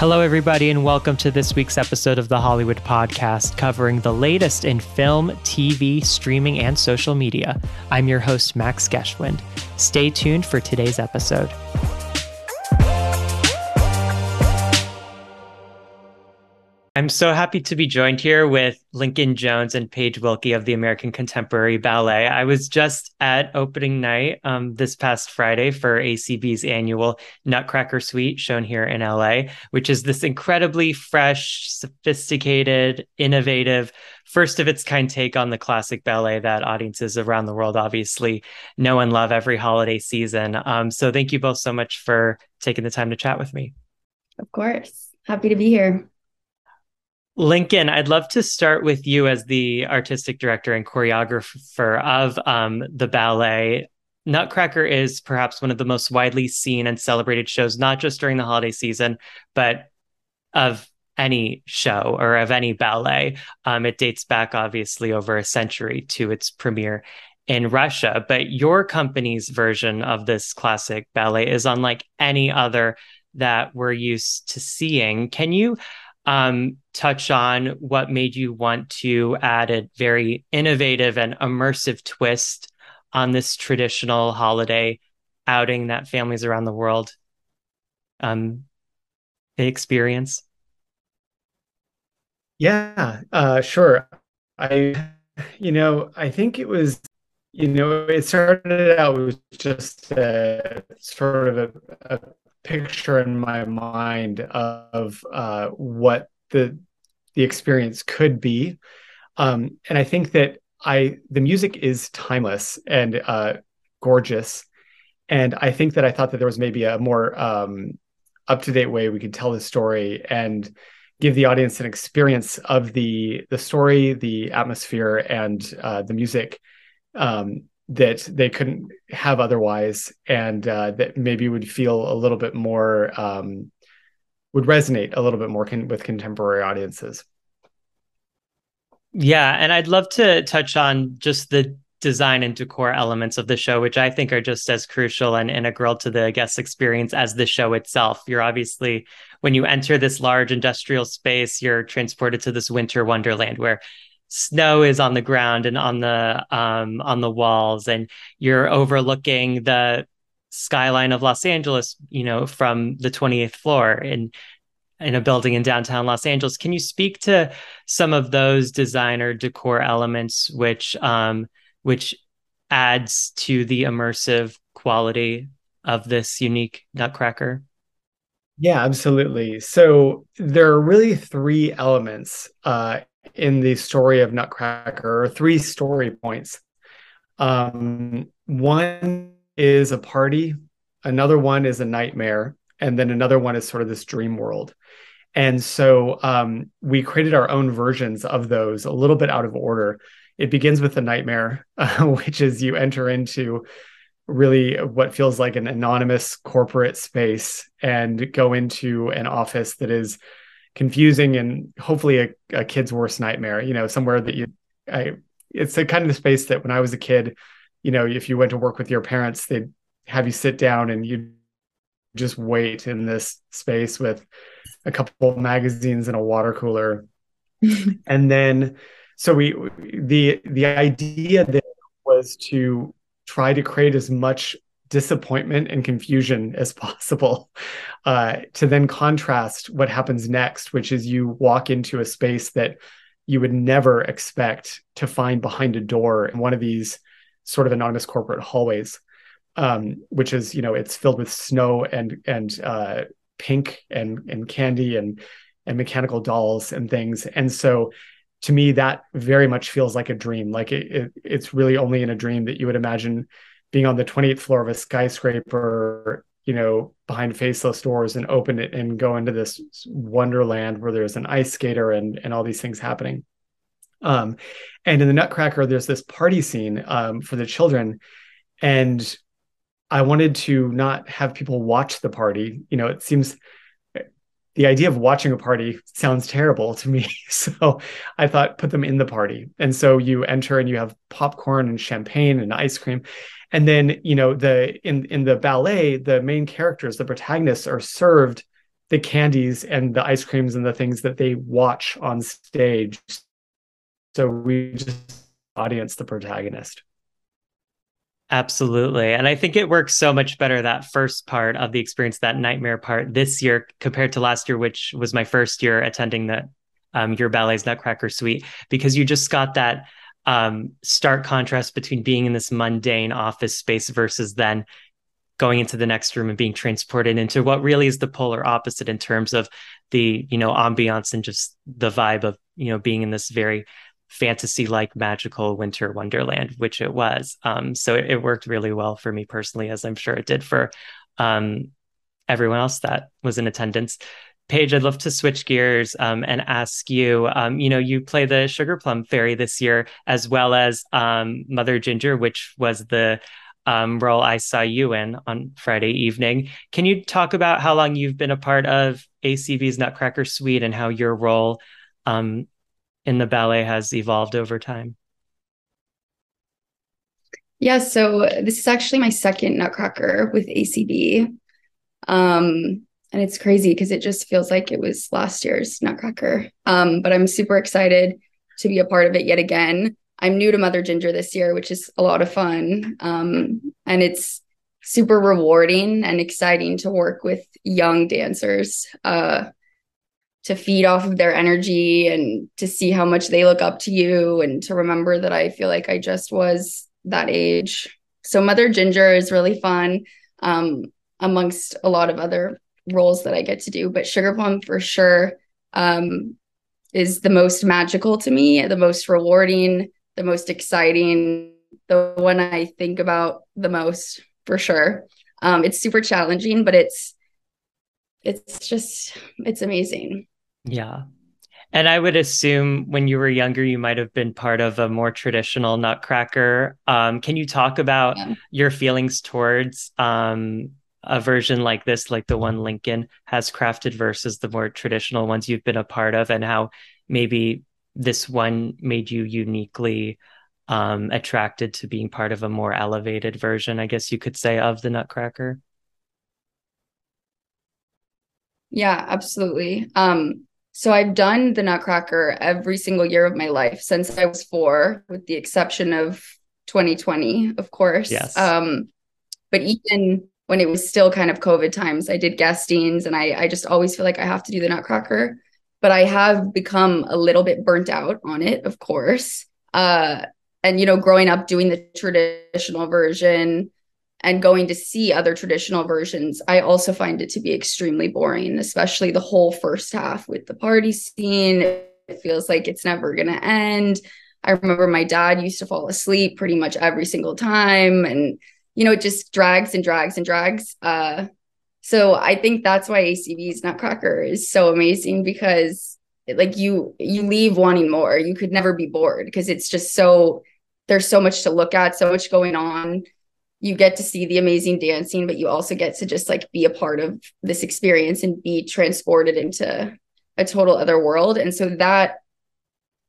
Hello, everybody, and welcome to this week's episode of the Hollywood Podcast, covering the latest in film, TV, streaming, and social media. I'm your host, Max Geschwind. Stay tuned for today's episode. I'm so happy to be joined here with Lincoln Jones and Paige Wilkey of the American Contemporary Ballet. I was just at opening night um, this past Friday for ACB's annual Nutcracker Suite, shown here in LA, which is this incredibly fresh, sophisticated, innovative, first of its kind take on the classic ballet that audiences around the world obviously know and love every holiday season. Um, so thank you both so much for taking the time to chat with me. Of course. Happy to be here. Lincoln, I'd love to start with you as the artistic director and choreographer of um, the ballet. Nutcracker is perhaps one of the most widely seen and celebrated shows, not just during the holiday season, but of any show or of any ballet. Um, it dates back, obviously, over a century to its premiere in Russia. But your company's version of this classic ballet is unlike any other that we're used to seeing. Can you um, touch on what made you want to add a very innovative and immersive twist on this traditional holiday outing that families around the world um, experience? Yeah, uh, sure. I, you know, I think it was, you know, it started out with just a, sort of a, a picture in my mind of uh, what the the experience could be. Um, and I think that I the music is timeless and uh, gorgeous, and I think that I thought that there was maybe a more um, up to date way we could tell the story and give the audience an experience of the the story, the atmosphere, and uh, the music um, that they couldn't have otherwise, and uh, that maybe would feel a little bit more um, would resonate a little bit more con- with contemporary audiences. Yeah, and I'd love to touch on just the design and decor elements of the show, which I think are just as crucial and integral to the guest experience as the show itself. You're obviously, when you enter this large industrial space, you're transported to this winter wonderland where snow is on the ground and on the um, on the walls, and you're overlooking the skyline of Los Angeles, you know, from the 28th floor in in a building in downtown Los Angeles. Can you speak to some of those designer decor elements which um which adds to the immersive quality of this unique nutcracker? Yeah, absolutely. So there are really three elements uh, in the story of Nutcracker, or three story points. Um, one is a party, another one is a nightmare, and then another one is sort of this dream world. And so um, we created our own versions of those a little bit out of order. It begins with a nightmare, uh, which is you enter into really what feels like an anonymous corporate space and go into an office that is confusing and hopefully a, a kid's worst nightmare. You know, somewhere that you, I, it's a kind of the space that when I was a kid, you know, if you went to work with your parents, they'd have you sit down and you just wait in this space with a couple magazines and a water cooler. and then so we the the idea there was to try to create as much disappointment and confusion as possible uh, to then contrast what happens next which is you walk into a space that you would never expect to find behind a door in one of these sort of anonymous corporate hallways, um, which is you know it's filled with snow and and uh, pink and and candy and and mechanical dolls and things. And so to me, that very much feels like a dream. Like it, it, it's really only in a dream that you would imagine being on the 28th floor of a skyscraper, you know, behind faceless doors and open it and go into this wonderland where there's an ice skater and and all these things happening. Um, and in the Nutcracker, there's this party scene um, for the children, and I wanted to not have people watch the party. You know, it seems the idea of watching a party sounds terrible to me. So I thought put them in the party. And so you enter and you have popcorn and champagne and ice cream. And then, you know, the in in the ballet, the main characters, the protagonists are served the candies and the ice creams and the things that they watch on stage. So we just audience the protagonist. Absolutely. And I think it works so much better that first part of the experience, that nightmare part this year compared to last year, which was my first year attending the um, your ballet's Nutcracker Suite, because you just got that um, stark contrast between being in this mundane office space versus then going into the next room and being transported into what really is the polar opposite in terms of the you know ambiance and just the vibe of you know being in this very fantasy like magical winter wonderland which it was um, so it, it, worked really well for me personally as i'm sure it did for um, everyone else that was in attendance Paige, I'd love to switch gears um, and ask you. Um, you know, you play the Sugar Plum Fairy this year, as well as um, Mother Ginger, which was the um, role I saw you in on Friday evening. Can you talk about how long you've been a part of ACB's Nutcracker Suite and how your role um, in the ballet has evolved over time? Yeah, so this is actually my second Nutcracker with ACB. Um, and it's crazy because it just feels like it was last year's Nutcracker. Um, but I'm super excited to be a part of it yet again. I'm new to Mother Ginger this year, which is a lot of fun. Um, and it's super rewarding and exciting to work with young dancers uh, to feed off of their energy and to see how much they look up to you and to remember that I feel like I just was that age. So Mother Ginger is really fun um, amongst a lot of other roles that I get to do, but Sugar Plum for sure um, is the most magical to me, the most rewarding, the most exciting, the one I think about the most for sure. Um, it's super challenging, but it's it's just it's amazing. Yeah. And I would assume when you were younger, you might have been part of a more traditional Nutcracker. Um, can you talk about yeah. your feelings towards um, a version like this, like the one Lincoln has crafted versus the more traditional ones you've been a part of, and how maybe this one made you uniquely um, attracted to being part of a more elevated version, I guess you could say, of the Nutcracker? Yeah, absolutely. Um, so I've done the Nutcracker every single year of my life since I was four, with the exception of 2020, of course. Yes. Um, but even when it was still kind of COVID times. I did guestings and I, I just always feel like I have to do the Nutcracker. But I have become a little bit burnt out on it, of course. Uh, and, you know, growing up doing the traditional version and going to see other traditional versions, I also find it to be extremely boring, especially the whole first half with the party scene. It feels like it's never going to end. I remember my dad used to fall asleep pretty much every single time. And you know, it just drags and drags and drags. Uh, so I think that's why ACB's Nutcracker is so amazing because like you you leave wanting more. You could never be bored because it's just so there's so much to look at, so much going on. You get to see the amazing dancing, but you also get to just like be a part of this experience and be transported into a total other world. And so that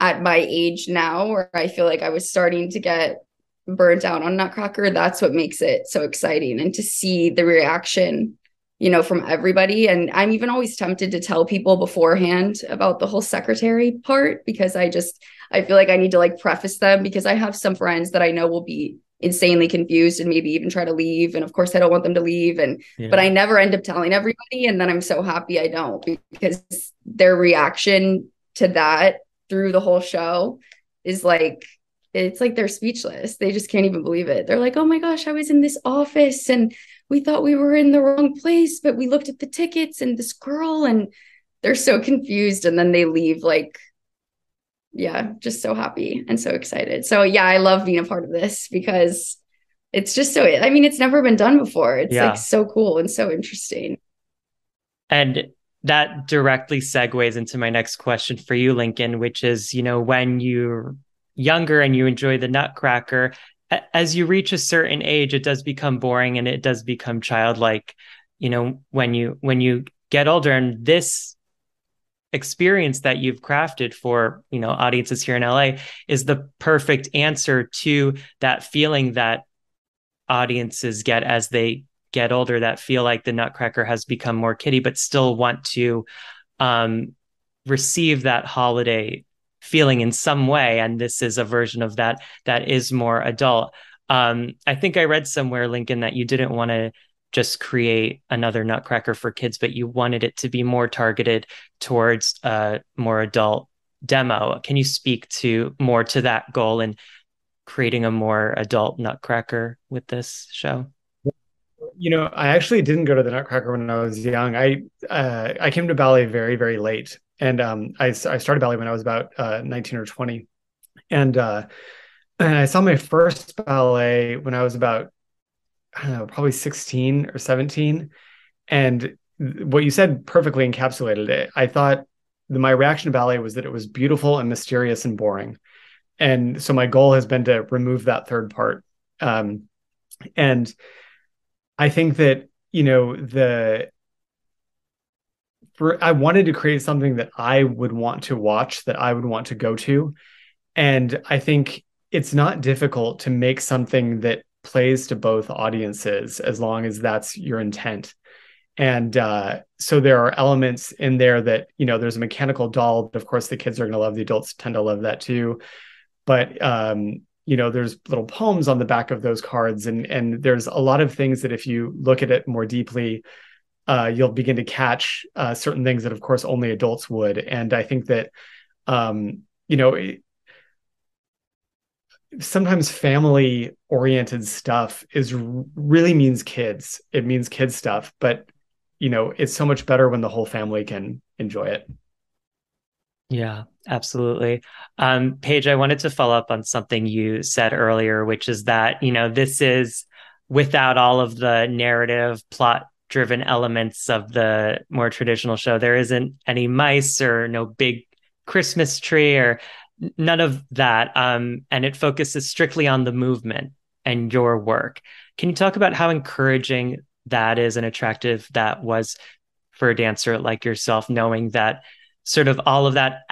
at my age now, where I feel like I was starting to get burnt out on Nutcracker, that's what makes it so exciting. And to see the reaction, you know, from everybody. And I'm even always tempted to tell people beforehand about the whole secretary part because I just, I feel like I need to like preface them because I have some friends that I know will be insanely confused and maybe even try to leave. And of course, I don't want them to leave. And, yeah. but I never end up telling everybody. And then I'm so happy I don't because their reaction to that through the whole show is like it's like they're speechless. They just can't even believe it. They're like, oh my gosh, I was in this office and we thought we were in the wrong place, but we looked at the tickets and this girl, and they're so confused. And then they leave, like, yeah, just so happy and so excited. So, yeah, I love being a part of this because it's just so, I mean, it's never been done before. It's yeah. like so cool and so interesting. And that directly segues into my next question for you, Lincoln, which is, you know, when you're younger and you enjoy the nutcracker as you reach a certain age it does become boring and it does become childlike you know when you when you get older and this experience that you've crafted for you know audiences here in LA is the perfect answer to that feeling that audiences get as they get older that feel like the Nutcracker has become more kiddie, but still want to um, receive that holiday feeling in some way. And this is a version of that that is more adult. Um, I think I read somewhere, Lincoln, that you didn't want to just create another Nutcracker for kids, but you wanted it to be more targeted towards a more adult demo. Can you speak to more to that goal and creating a more adult Nutcracker with this show? You know, I actually didn't go to the Nutcracker when I was young. I uh, I came to ballet very very late, and um, I I started ballet when I was about uh, nineteen or twenty, and uh, and I saw my first ballet when I was about I don't know, probably 16 or 17. And what you said perfectly encapsulated it. I thought my reaction to ballet was that it was beautiful and mysterious and boring. And so my goal has been to remove that third part. Um, and I think that, you know, the, for, I wanted to create something that I would want to watch, that I would want to go to. And I think it's not difficult to make something that plays to both audiences as long as that's your intent. And uh, so there are elements in there that you know there's a mechanical doll but of course the kids are going to love. The adults tend to love that too. But um, you know there's little poems on the back of those cards and and there's a lot of things that if you look at it more deeply uh, you'll begin to catch uh, certain things that of course only adults would. And i think that um, you know sometimes family oriented stuff is really means kids. It means kids stuff but you know it's so much better when the whole family can enjoy it. Yeah absolutely. Um paige i wanted to follow up on something you said earlier which is that you know this is without all of the narrative plot driven elements of the more traditional show. There isn't any mice or no big christmas tree or none of that. Um, and it focuses strictly on the movement and your work. Can you talk about how encouraging that is and attractive that was for a dancer like yourself, knowing that sort of all of that,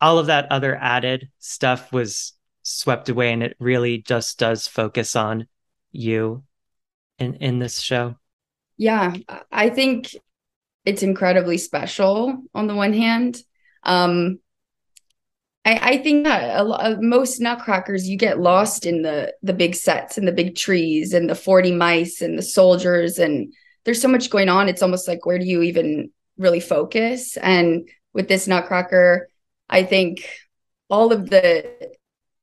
all of that other added stuff was swept away, and it really just does focus on you in in this show. Yeah, I think it's incredibly special on the one hand. Um, I, I think that a lot, uh, most nutcrackers you get lost in the the big sets and the big trees and the 40 mice and the soldiers and there's so much going on. It's almost like where do you even really focus? And with this nutcracker i think all of the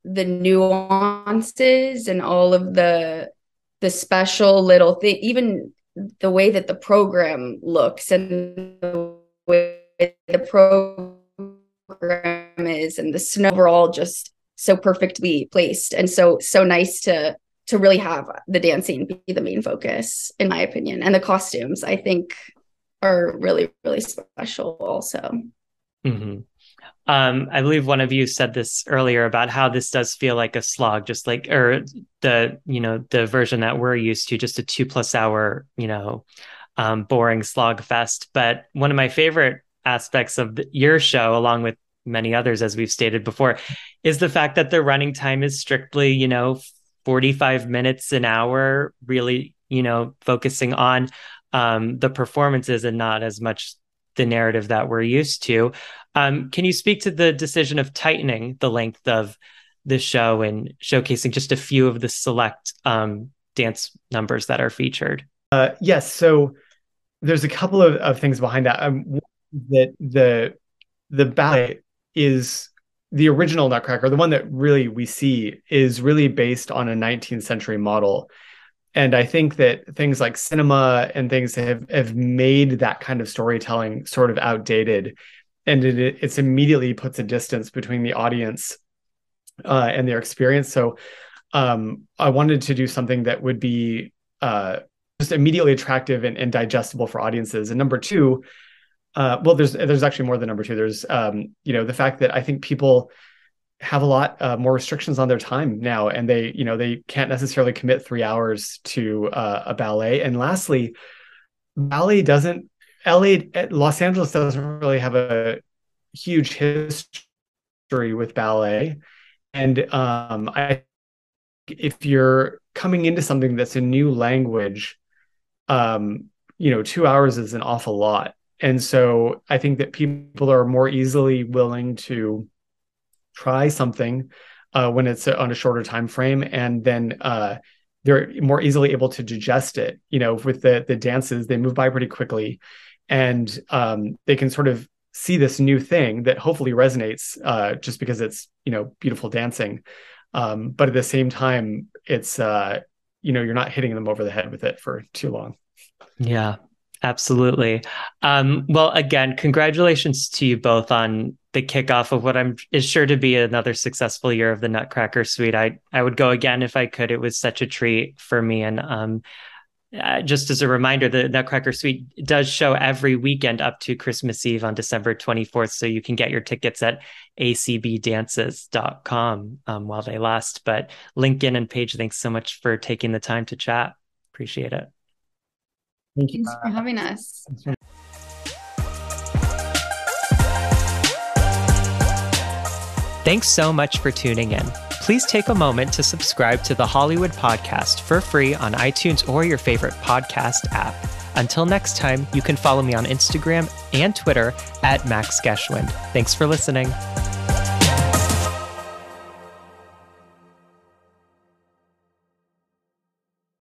the nuances and all of the the special little thing even the way that the program looks and the way the program is and the snow overall just so perfectly placed and so so nice to to really have the dancing be the main focus in my opinion. And the costumes i think are really really special also. Mm-hmm. um, i believe one of you said this earlier about how this does feel like a slog just like or the you know the version that we're used to just a two plus hour you know um, boring slog fest. But one of my favorite aspects of the, your show along with many others, as we've stated before, is the fact that the running time is strictly, you know, 45 minutes an hour, really, you know, focusing on um, the performances and not as much the narrative that we're used to. Um, can you speak to the decision of tightening the length of the show and showcasing just a few of the select um, dance numbers that are featured? Uh, yes. So there's a couple of, of things behind that. Um, that the the ballet is the original Nutcracker, the one that really we see, is really based on a 19th century model. And I think that things like cinema and things have, have made that kind of storytelling sort of outdated. And it, it's immediately puts a distance between the audience uh, and their experience. So um, I wanted to do something that would be uh, just immediately attractive and, and digestible for audiences. And number two, uh, well, there's there's actually more than number two. There's um, you know the fact that I think people have a lot uh, more restrictions on their time now, and they you know they can't necessarily commit three hours to uh, a ballet. And lastly, ballet doesn't LA Los Angeles doesn't really have a huge history with ballet, and um, I if you're coming into something that's a new language um, you know, two hours is an awful lot. And so I think that people are more easily willing to try something uh, when it's on a shorter time frame, and then uh, they're more easily able to digest it. You know, with the the dances, they move by pretty quickly, and um, they can sort of see this new thing that hopefully resonates uh, just because it's you know beautiful dancing um, but at the same time it's uh, you know you're not hitting them over the head with it for too long yeah absolutely um, well again congratulations to you both on the kickoff of what i'm is sure to be another successful year of the nutcracker suite i i would go again if i could it was such a treat for me and um, uh, just as a reminder, the Nutcracker Suite does show every weekend up to Christmas Eve on December 24th. So you can get your tickets at acbdances.com um, while they last. But Lincoln and Paige, thanks so much for taking the time to chat. Appreciate it. Thank you. Thanks for having us. Thanks so much for tuning in please take a moment to subscribe to the Hollywood Podcast for free on iTunes or your favorite podcast app. Until next time, you can follow me on Instagram and Twitter at Max Geschwind. Thanks for listening.